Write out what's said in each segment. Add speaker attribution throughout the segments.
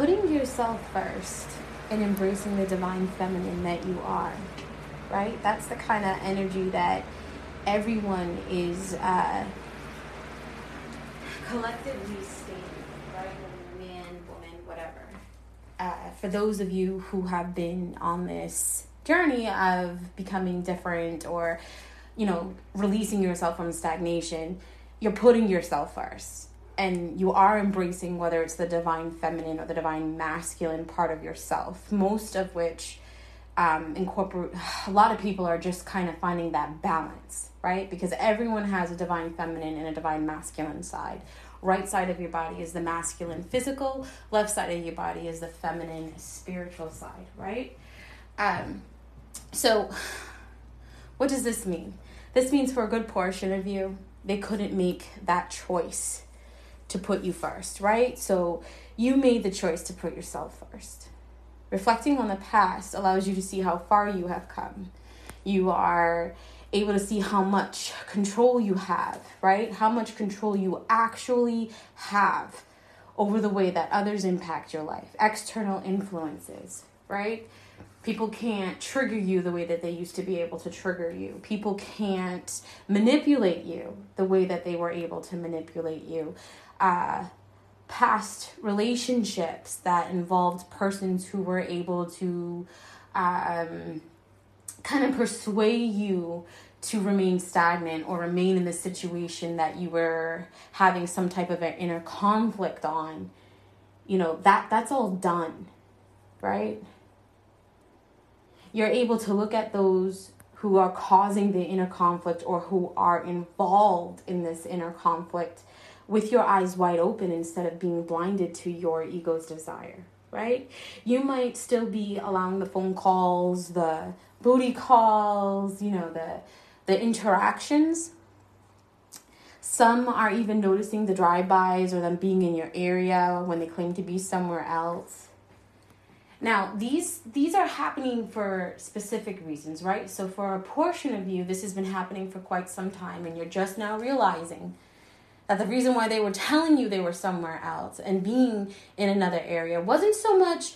Speaker 1: putting yourself first and embracing the divine feminine that you are, right? That's the kind of energy that everyone is uh, collectively stating, right? Man, woman, whatever. Uh, for those of you who have been on this journey of becoming different or, you know, releasing yourself from stagnation, you're putting yourself first and you are embracing whether it's the divine feminine or the divine masculine part of yourself, most of which um, incorporate a lot of people are just kind of finding that balance, right? Because everyone has a divine feminine and a divine masculine side. Right side of your body is the masculine physical, left side of your body is the feminine spiritual side, right? Um, so, what does this mean? This means for a good portion of you, they couldn't make that choice to put you first, right? So you made the choice to put yourself first. Reflecting on the past allows you to see how far you have come. You are able to see how much control you have, right? How much control you actually have over the way that others impact your life, external influences, right? People can't trigger you the way that they used to be able to trigger you. People can't manipulate you the way that they were able to manipulate you uh, past relationships that involved persons who were able to um, kind of persuade you to remain stagnant or remain in the situation that you were having some type of an inner conflict on. You know that that's all done right? You're able to look at those who are causing the inner conflict or who are involved in this inner conflict with your eyes wide open instead of being blinded to your ego's desire, right? You might still be allowing the phone calls, the booty calls, you know, the the interactions. Some are even noticing the drive-bys or them being in your area when they claim to be somewhere else. Now, these these are happening for specific reasons, right? So for a portion of you, this has been happening for quite some time and you're just now realizing that the reason why they were telling you they were somewhere else and being in another area wasn't so much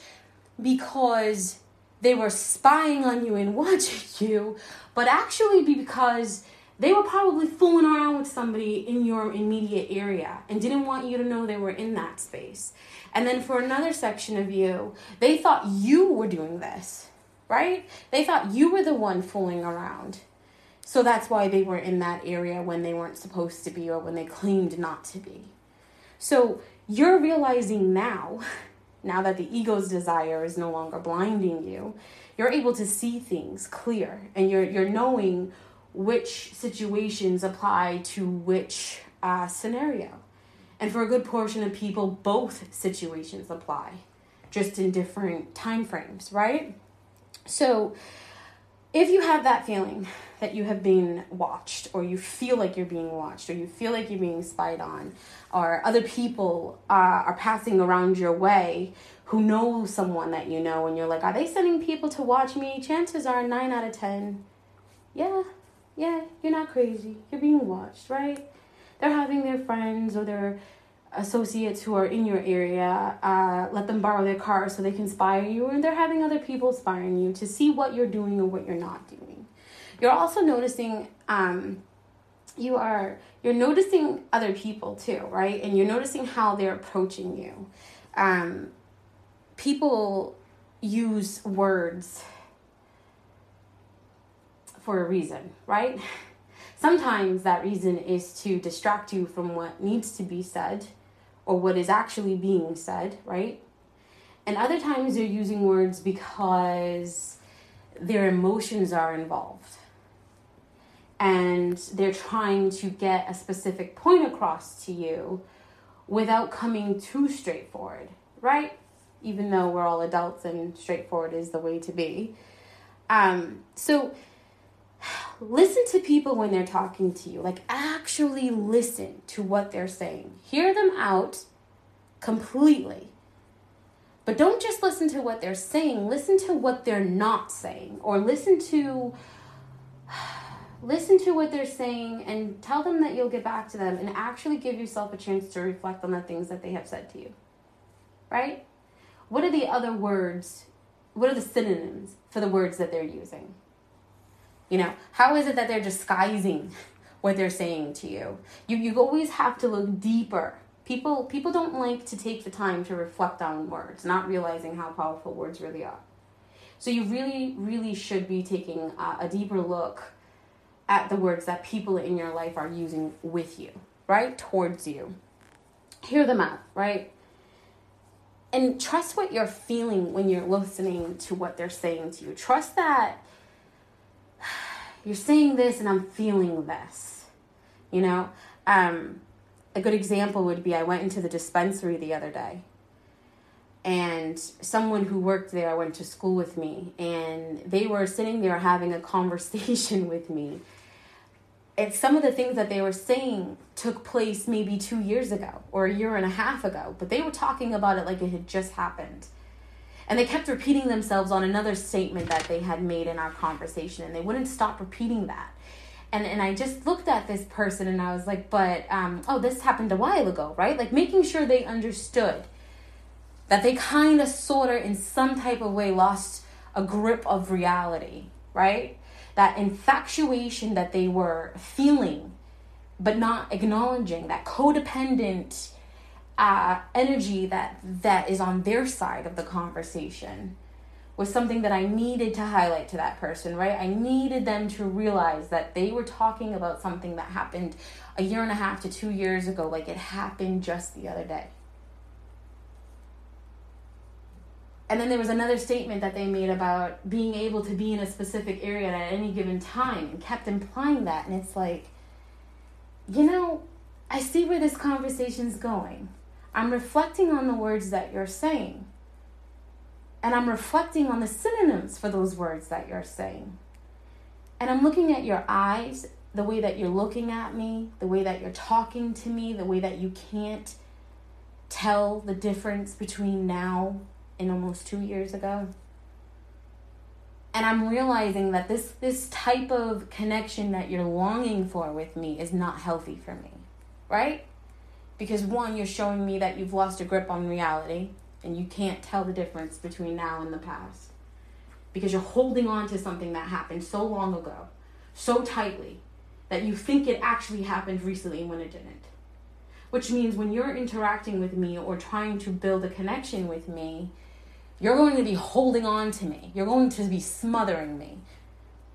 Speaker 1: because they were spying on you and watching you, but actually because they were probably fooling around with somebody in your immediate area and didn't want you to know they were in that space. And then for another section of you, they thought you were doing this, right? They thought you were the one fooling around. So that's why they were in that area when they weren't supposed to be or when they claimed not to be. So you're realizing now, now that the ego's desire is no longer blinding you, you're able to see things clear and you're you're knowing which situations apply to which uh, scenario. And for a good portion of people, both situations apply, just in different time frames, right? So if you have that feeling that you have been watched or you feel like you're being watched or you feel like you're being spied on or other people uh, are passing around your way who know someone that you know and you're like are they sending people to watch me? Chances are 9 out of 10 yeah yeah you're not crazy. You're being watched right? They're having their friends or their associates who are in your area uh, let them borrow their car so they can spy on you and they're having other people spying you to see what you're doing or what you're not doing. You're also noticing um, you are you're noticing other people too right? And you're noticing how they're approaching you. Um, people use words for a reason right? Sometimes that reason is to distract you from what needs to be said or what is actually being said, right? And other times they're using words because their emotions are involved. And they're trying to get a specific point across to you without coming too straightforward, right? Even though we're all adults and straightforward is the way to be. Um, so listen to people when they're talking to you. Like, actually listen to what they're saying. Hear them out completely. But don't just listen to what they're saying, listen to what they're not saying, or listen to. Listen to what they're saying and tell them that you'll get back to them and actually give yourself a chance to reflect on the things that they have said to you. Right? what are the other words? What are the synonyms for the words that they're using? You know, how is it that they're disguising what they're saying to you? You you always have to look deeper. People people don't like to take the time to reflect on words, not realizing how powerful words really are. So you really really should be taking a, a deeper look at the words that people in your life are using with you, right? Towards you. Hear them out, right? And trust what you're feeling when you're listening to what they're saying to you. Trust that you're saying this and I'm feeling this. You know, um, a good example would be I went into the dispensary the other day and someone who worked there went to school with me and they were sitting there having a conversation with me and some of the things that they were saying took place maybe two years ago or a year and a half ago but they were talking about it like it had just happened and they kept repeating themselves on another statement that they had made in our conversation and they wouldn't stop repeating that and and I just looked at this person and I was like, but um, oh, this happened a while ago, right? Like making sure they understood that they kind of, sort of, in some type of way, lost a grip of reality, right? That infatuation that they were feeling, but not acknowledging, that codependent uh, energy that that is on their side of the conversation was something that I needed to highlight to that person, right? I needed them to realize that they were talking about something that happened a year and a half to two years ago, like it happened just the other day. And then there was another statement that they made about being able to be in a specific area at any given time and kept implying that. And it's like, you know, I see where this conversation's going. I'm reflecting on the words that you're saying and I'm reflecting on the synonyms for those words that you're saying. And I'm looking at your eyes, the way that you're looking at me, the way that you're talking to me, the way that you can't tell the difference between now and almost 2 years ago. And I'm realizing that this this type of connection that you're longing for with me is not healthy for me. Right? Because one, you're showing me that you've lost a grip on reality and you can't tell the difference between now and the past because you're holding on to something that happened so long ago, so tightly, that you think it actually happened recently when it didn't. Which means when you're interacting with me or trying to build a connection with me, you're going to be holding on to me. You're going to be smothering me.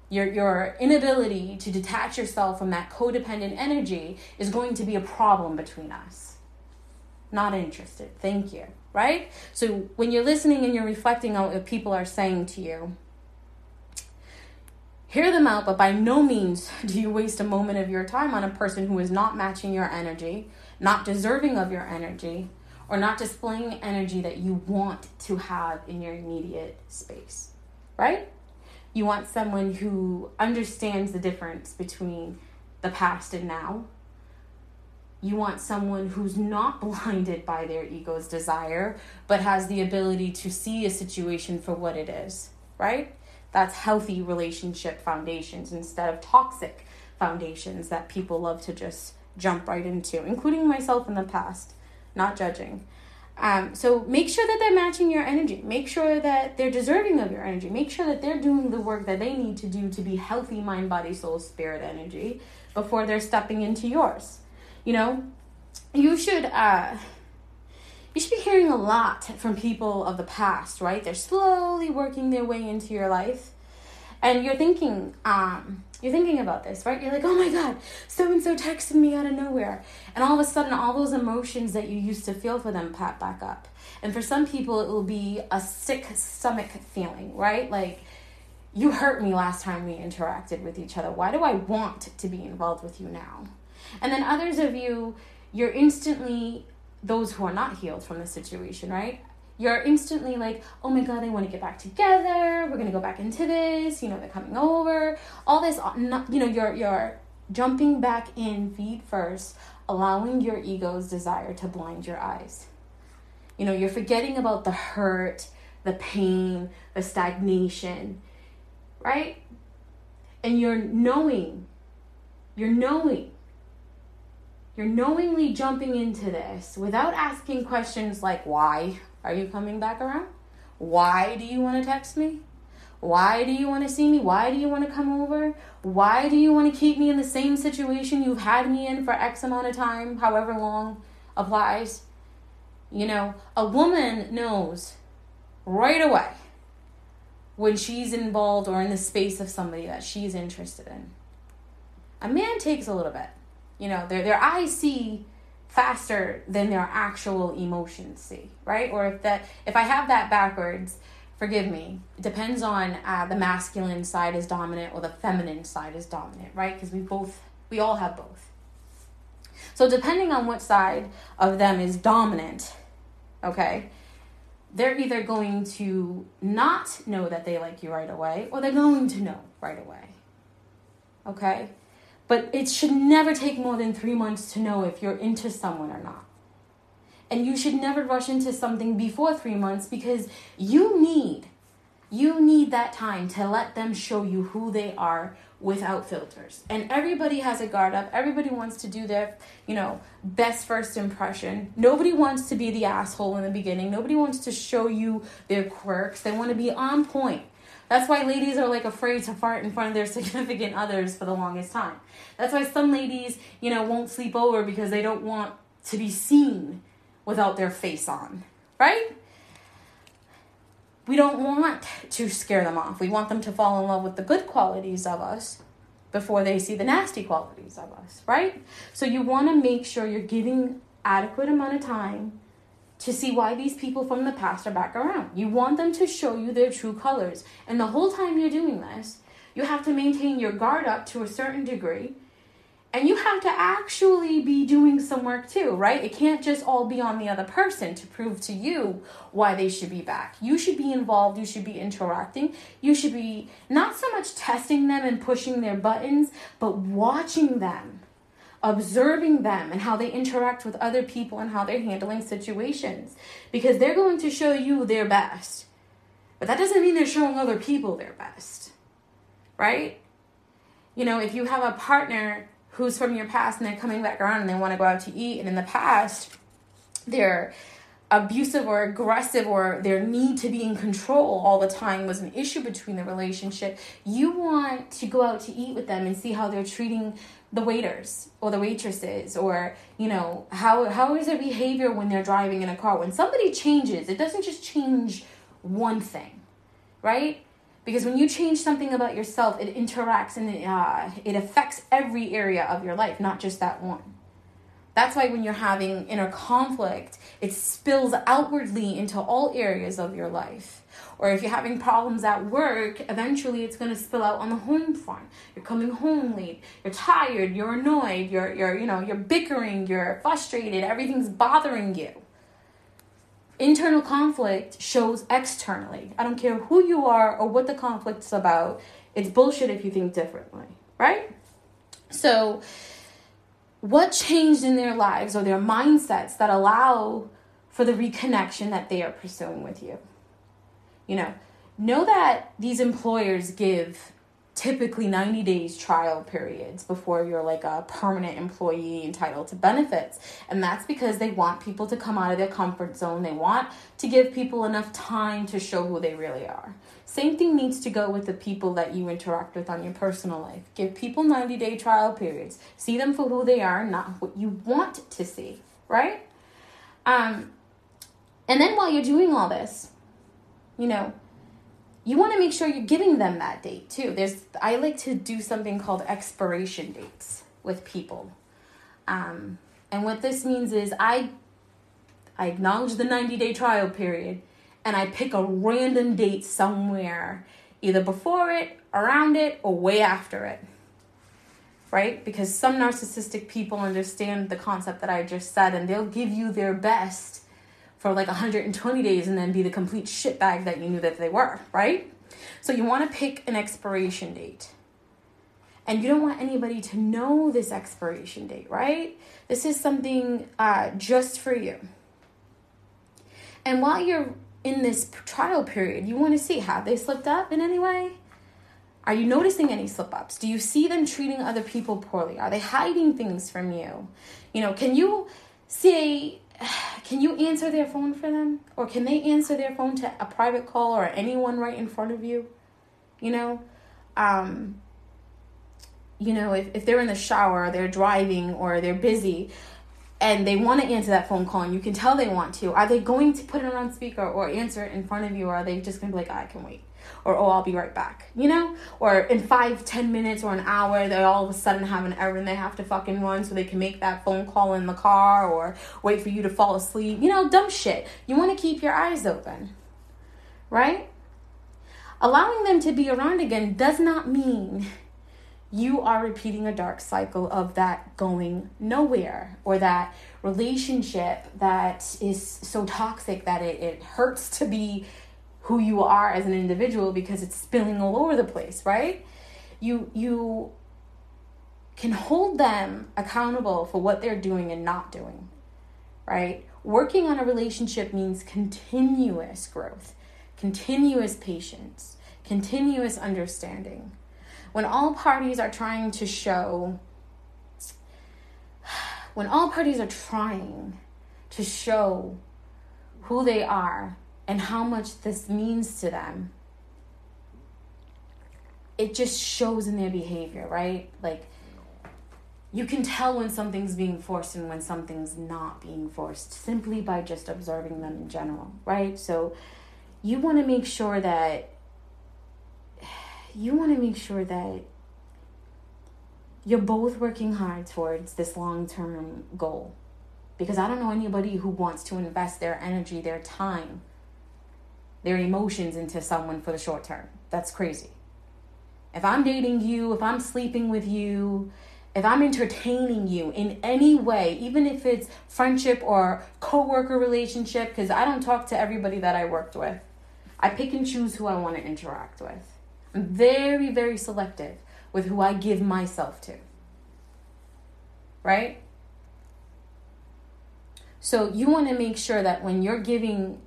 Speaker 1: Your, your inability to detach yourself from that codependent energy is going to be a problem between us. Not interested. Thank you right? So when you're listening and you're reflecting on what people are saying to you, hear them out, but by no means do you waste a moment of your time on a person who is not matching your energy, not deserving of your energy, or not displaying energy that you want to have in your immediate space, right? You want someone who understands the difference between the past and now, you want someone who's not blinded by their ego's desire, but has the ability to see a situation for what it is, right? That's healthy relationship foundations instead of toxic foundations that people love to just jump right into, including myself in the past, not judging. Um, so make sure that they're matching your energy. Make sure that they're deserving of your energy. Make sure that they're doing the work that they need to do to be healthy mind, body, soul, spirit energy before they're stepping into yours. You know, you should uh you should be hearing a lot from people of the past, right? They're slowly working their way into your life. And you're thinking, um, you're thinking about this, right? You're like, oh my God, so and so texted me out of nowhere. And all of a sudden, all those emotions that you used to feel for them pop back up. And for some people, it will be a sick stomach feeling, right? Like, you hurt me last time we interacted with each other. Why do I want to be involved with you now? And then others of you, you're instantly those who are not healed from the situation, right? You're instantly like, oh my god, they want to get back together. We're gonna go back into this. You know, they're coming over. All this, uh, you know, you're you're jumping back in feet first, allowing your ego's desire to blind your eyes. You know, you're forgetting about the hurt, the pain, the stagnation, right? And you're knowing, you're knowing you're knowingly jumping into this without asking questions like why, Are you coming back around? Why do you want to text me? Why do you want to see me? Why do you want to come over? Why do you want to keep me in the same situation you've had me in for X amount of time, however long applies? You know, a woman knows right away when she's involved or in the space of somebody that she's interested in. A man takes a little bit. You know, their their eyes see faster than their actual emotions see, right? Or if that if I have that backwards, forgive me. It depends on uh, the masculine side is dominant or the feminine side is dominant, right? Because we both we all have both. So depending on what side of them is dominant, okay, they're either going to not know that they like you right away or they're going to know right away. Okay? But it should never take more than three months to know if you're into someone or not. And you should never rush into something before three months because you need, you need that time to let them show you who they are without filters. And everybody has a guard up. Everybody wants to do their, you know, best first impression. Nobody wants to be the asshole in the beginning. Nobody wants to show you their quirks. They want to be on point. That's why ladies are like afraid to fart in front of their significant others for the longest time. That's why some ladies, you know, won't sleep over because they don't want to be seen without their face on, right? We don't want to scare them off. We want them to fall in love with the good qualities of us before they see the nasty qualities of us, right? So you want to make sure you're giving adequate amount of time to see why these people from the past are back around. You want them to show you their true colors. And the whole time you're doing this, you have to maintain your guard up to a certain degree. And you have to actually be doing some work too, right? It can't just all be on the other person to prove to you why they should be back. You should be involved, you should be interacting, you should be not so much testing them and pushing their buttons, but watching them observing them and how they interact with other people and how they're handling situations because they're going to show you their best. But that doesn't mean they're showing other people their best, right? You know, if you have a partner who's from your past and they're coming back around and they want to go out to eat, and in the past, they're abusive or aggressive or their need to be in control all the time was an issue between the relationship, you want to go out to eat with them and see how they're treating the waiters or the waitresses or you know how how is their behavior when they're driving in a car? When somebody changes it doesn't just change one thing right? Because when you change something about yourself it interacts and it, uh, it affects every area of your life not just that one. That's why when you're having inner conflict it spills outwardly into all areas of your life or if you're having problems at work, eventually it's going to spill out on the home front. You're coming home late, you're tired, you're annoyed, you're you're you know, you're bickering, you're frustrated, everything's bothering you. Internal conflict shows externally. I don't care who you are or what the conflict's about. It's bullshit if you think differently, right? So, what changed in their lives or their mindsets that allow for the reconnection that they are pursuing with you? You know, know that these employers give typically 90 days trial periods before you're like a permanent employee entitled to benefits. And that's because they want people to come out of their comfort zone. They want to give people enough time to show who they really are. Same thing needs to go with the people that you interact with on your personal life. Give people 90 day trial periods. See them for who they are, not what you want to see, right? Um, and then while you're doing all this, you know, you want to make sure you're giving them that date too. There's I like to do something called expiration dates with people. Um, and what this means is I I acknowledge the 90 day trial period and I pick a random date somewhere, either before it, around it, or way after it. Right? Because some narcissistic people understand the concept that I just said and they'll give you their best for like 120 days and then be the complete shitbag that you knew that they were, right? So you want to pick an expiration date. And you don't want anybody to know this expiration date, right? This is something uh, just for you. And while you're in this trial period, you want to see have they slipped up in any way? Are you noticing any slip ups? Do you see them treating other people poorly? Are they hiding things from you? You know, can you say can you answer their phone for them? Or can they answer their phone to a private call or anyone right in front of you? You know? Um, you know, if, if they're in the shower, they're driving, or they're busy, and they want to answer that phone call, and you can tell they want to, are they going to put it on speaker or answer it in front of you, or are they just going to be like, I can wait? Or, oh, I'll be right back, you know? Or in five, ten minutes or an hour, they all of a sudden have an errand they have to fucking run so they can make that phone call in the car or wait for you to fall asleep. You know, dumb shit. You want to keep your eyes open, right? Allowing them to be around again does not mean you are repeating a dark cycle of that going nowhere or that relationship that is so toxic that it, it hurts to be who you are as an individual because it's spilling all over the place right? You you can hold them accountable for what they're doing and not doing right? Working on a relationship means continuous growth continuous patience continuous understanding. When all parties are trying to show, when all parties are trying to show who they are and how much this means to them, it just shows in their behavior, right? Like, you can tell when something's being forced and when something's not being forced simply by just observing them in general, right? So, you want to make sure that you want to make sure that you're both working hard towards this long term goal. Because I don't know anybody who wants to invest their energy, their time, their emotions into someone for the short term. That's crazy. If I'm dating you, if I'm sleeping with you, if I'm entertaining you in any way, even if it's friendship or coworker relationship, because I don't talk to everybody that I worked with. I pick and choose who I want to interact with. I'm very, very selective with who I give myself to. Right? So you want to make sure that when you're giving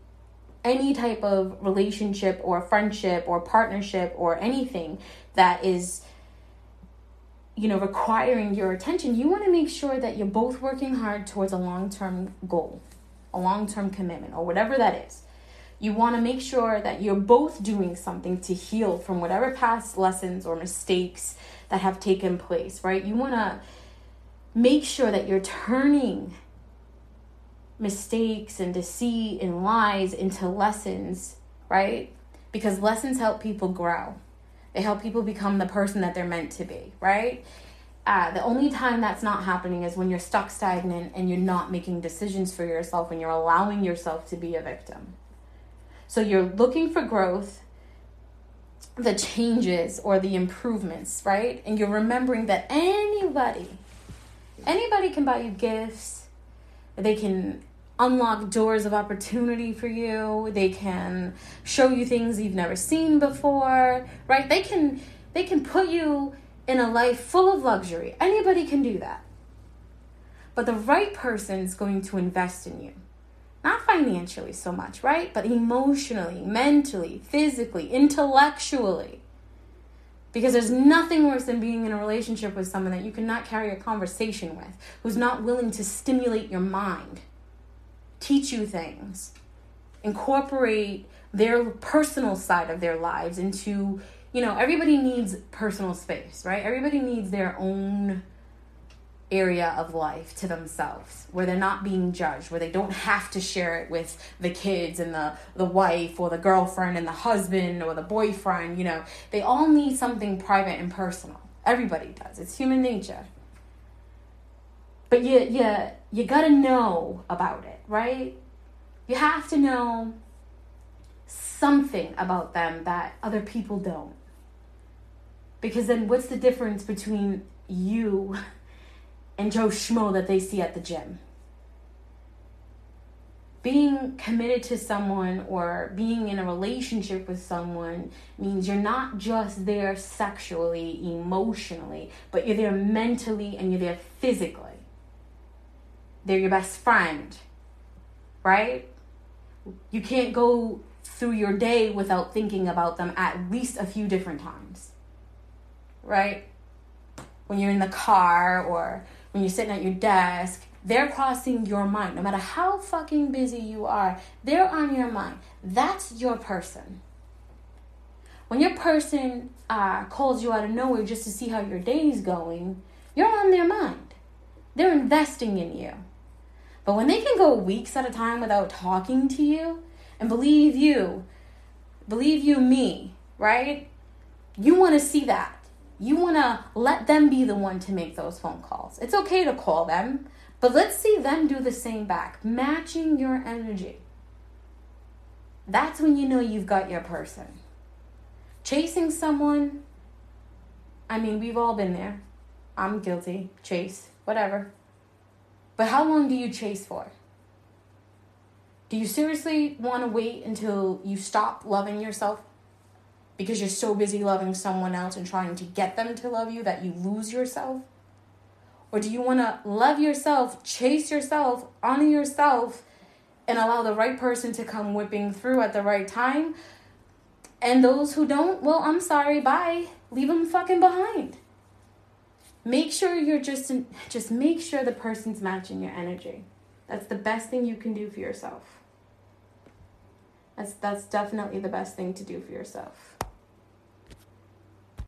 Speaker 1: any type of relationship or friendship or partnership or anything that is you know requiring your attention you want to make sure that you're both working hard towards a long-term goal a long-term commitment or whatever that is you want to make sure that you're both doing something to heal from whatever past lessons or mistakes that have taken place, right? You want to make sure that you're turning mistakes and deceit and lies into lessons, right? Because lessons help people grow. They help people become the person that they're meant to be, right? Uh, the only time that's not happening is when you're stuck stagnant and you're not making decisions for yourself and you're allowing yourself to be a victim. So you're looking for growth, the changes or the improvements, right? And you're remembering that anybody, anybody can buy you gifts. They can unlock doors of opportunity for you. They can show you things you've never seen before, right? They can they can put you in a life full of luxury. Anybody can do that. But the right person is going to invest in you not financially so much, right? But emotionally, mentally, physically, intellectually. Because there's nothing worse than being in a relationship with someone that you cannot carry a conversation with, who's not willing to stimulate your mind, teach you things, incorporate their personal side of their lives into, you know, everybody needs personal space, right? Everybody needs their own area of life to themselves where they're not being judged where they don't have to share it with the kids and the the wife or the girlfriend and the husband or the boyfriend you know. They all need something private and personal. Everybody does. It's human nature but you you you got to know about it right you have to know something about them that other people don't because then what's the difference between you and Joe Schmo that they see at the gym. Being committed to someone or being in a relationship with someone means you're not just there sexually, emotionally, but you're there mentally and you're there physically. They're your best friend, right? You can't go through your day without thinking about them at least a few different times, right? When you're in the car or when you're sitting at your desk, they're crossing your mind. No matter how fucking busy you are, they're on your mind. That's your person. When your person uh, calls you out of nowhere just to see how your day's going, you're on their mind. They're investing in you. But when they can go weeks at a time without talking to you, and believe you, believe you, me, right? You want to see that. You want to let them be the one to make those phone calls. It's okay to call them, but let's see them do the same back, matching your energy. That's when you know you've got your person. Chasing someone, I mean, we've all been there. I'm guilty. Chase, whatever. But how long do you chase for? Do you seriously want to wait until you stop loving yourself? Because you're so busy loving someone else and trying to get them to love you that you lose yourself? Or do you want to love yourself, chase yourself, honor yourself, and allow the right person to come whipping through at the right time? And those who don't, well, I'm sorry, bye. Leave them fucking behind. Make sure you're just in, just make sure the person's matching your energy. That's the best thing you can do for yourself. That's that's definitely the best thing to do for yourself.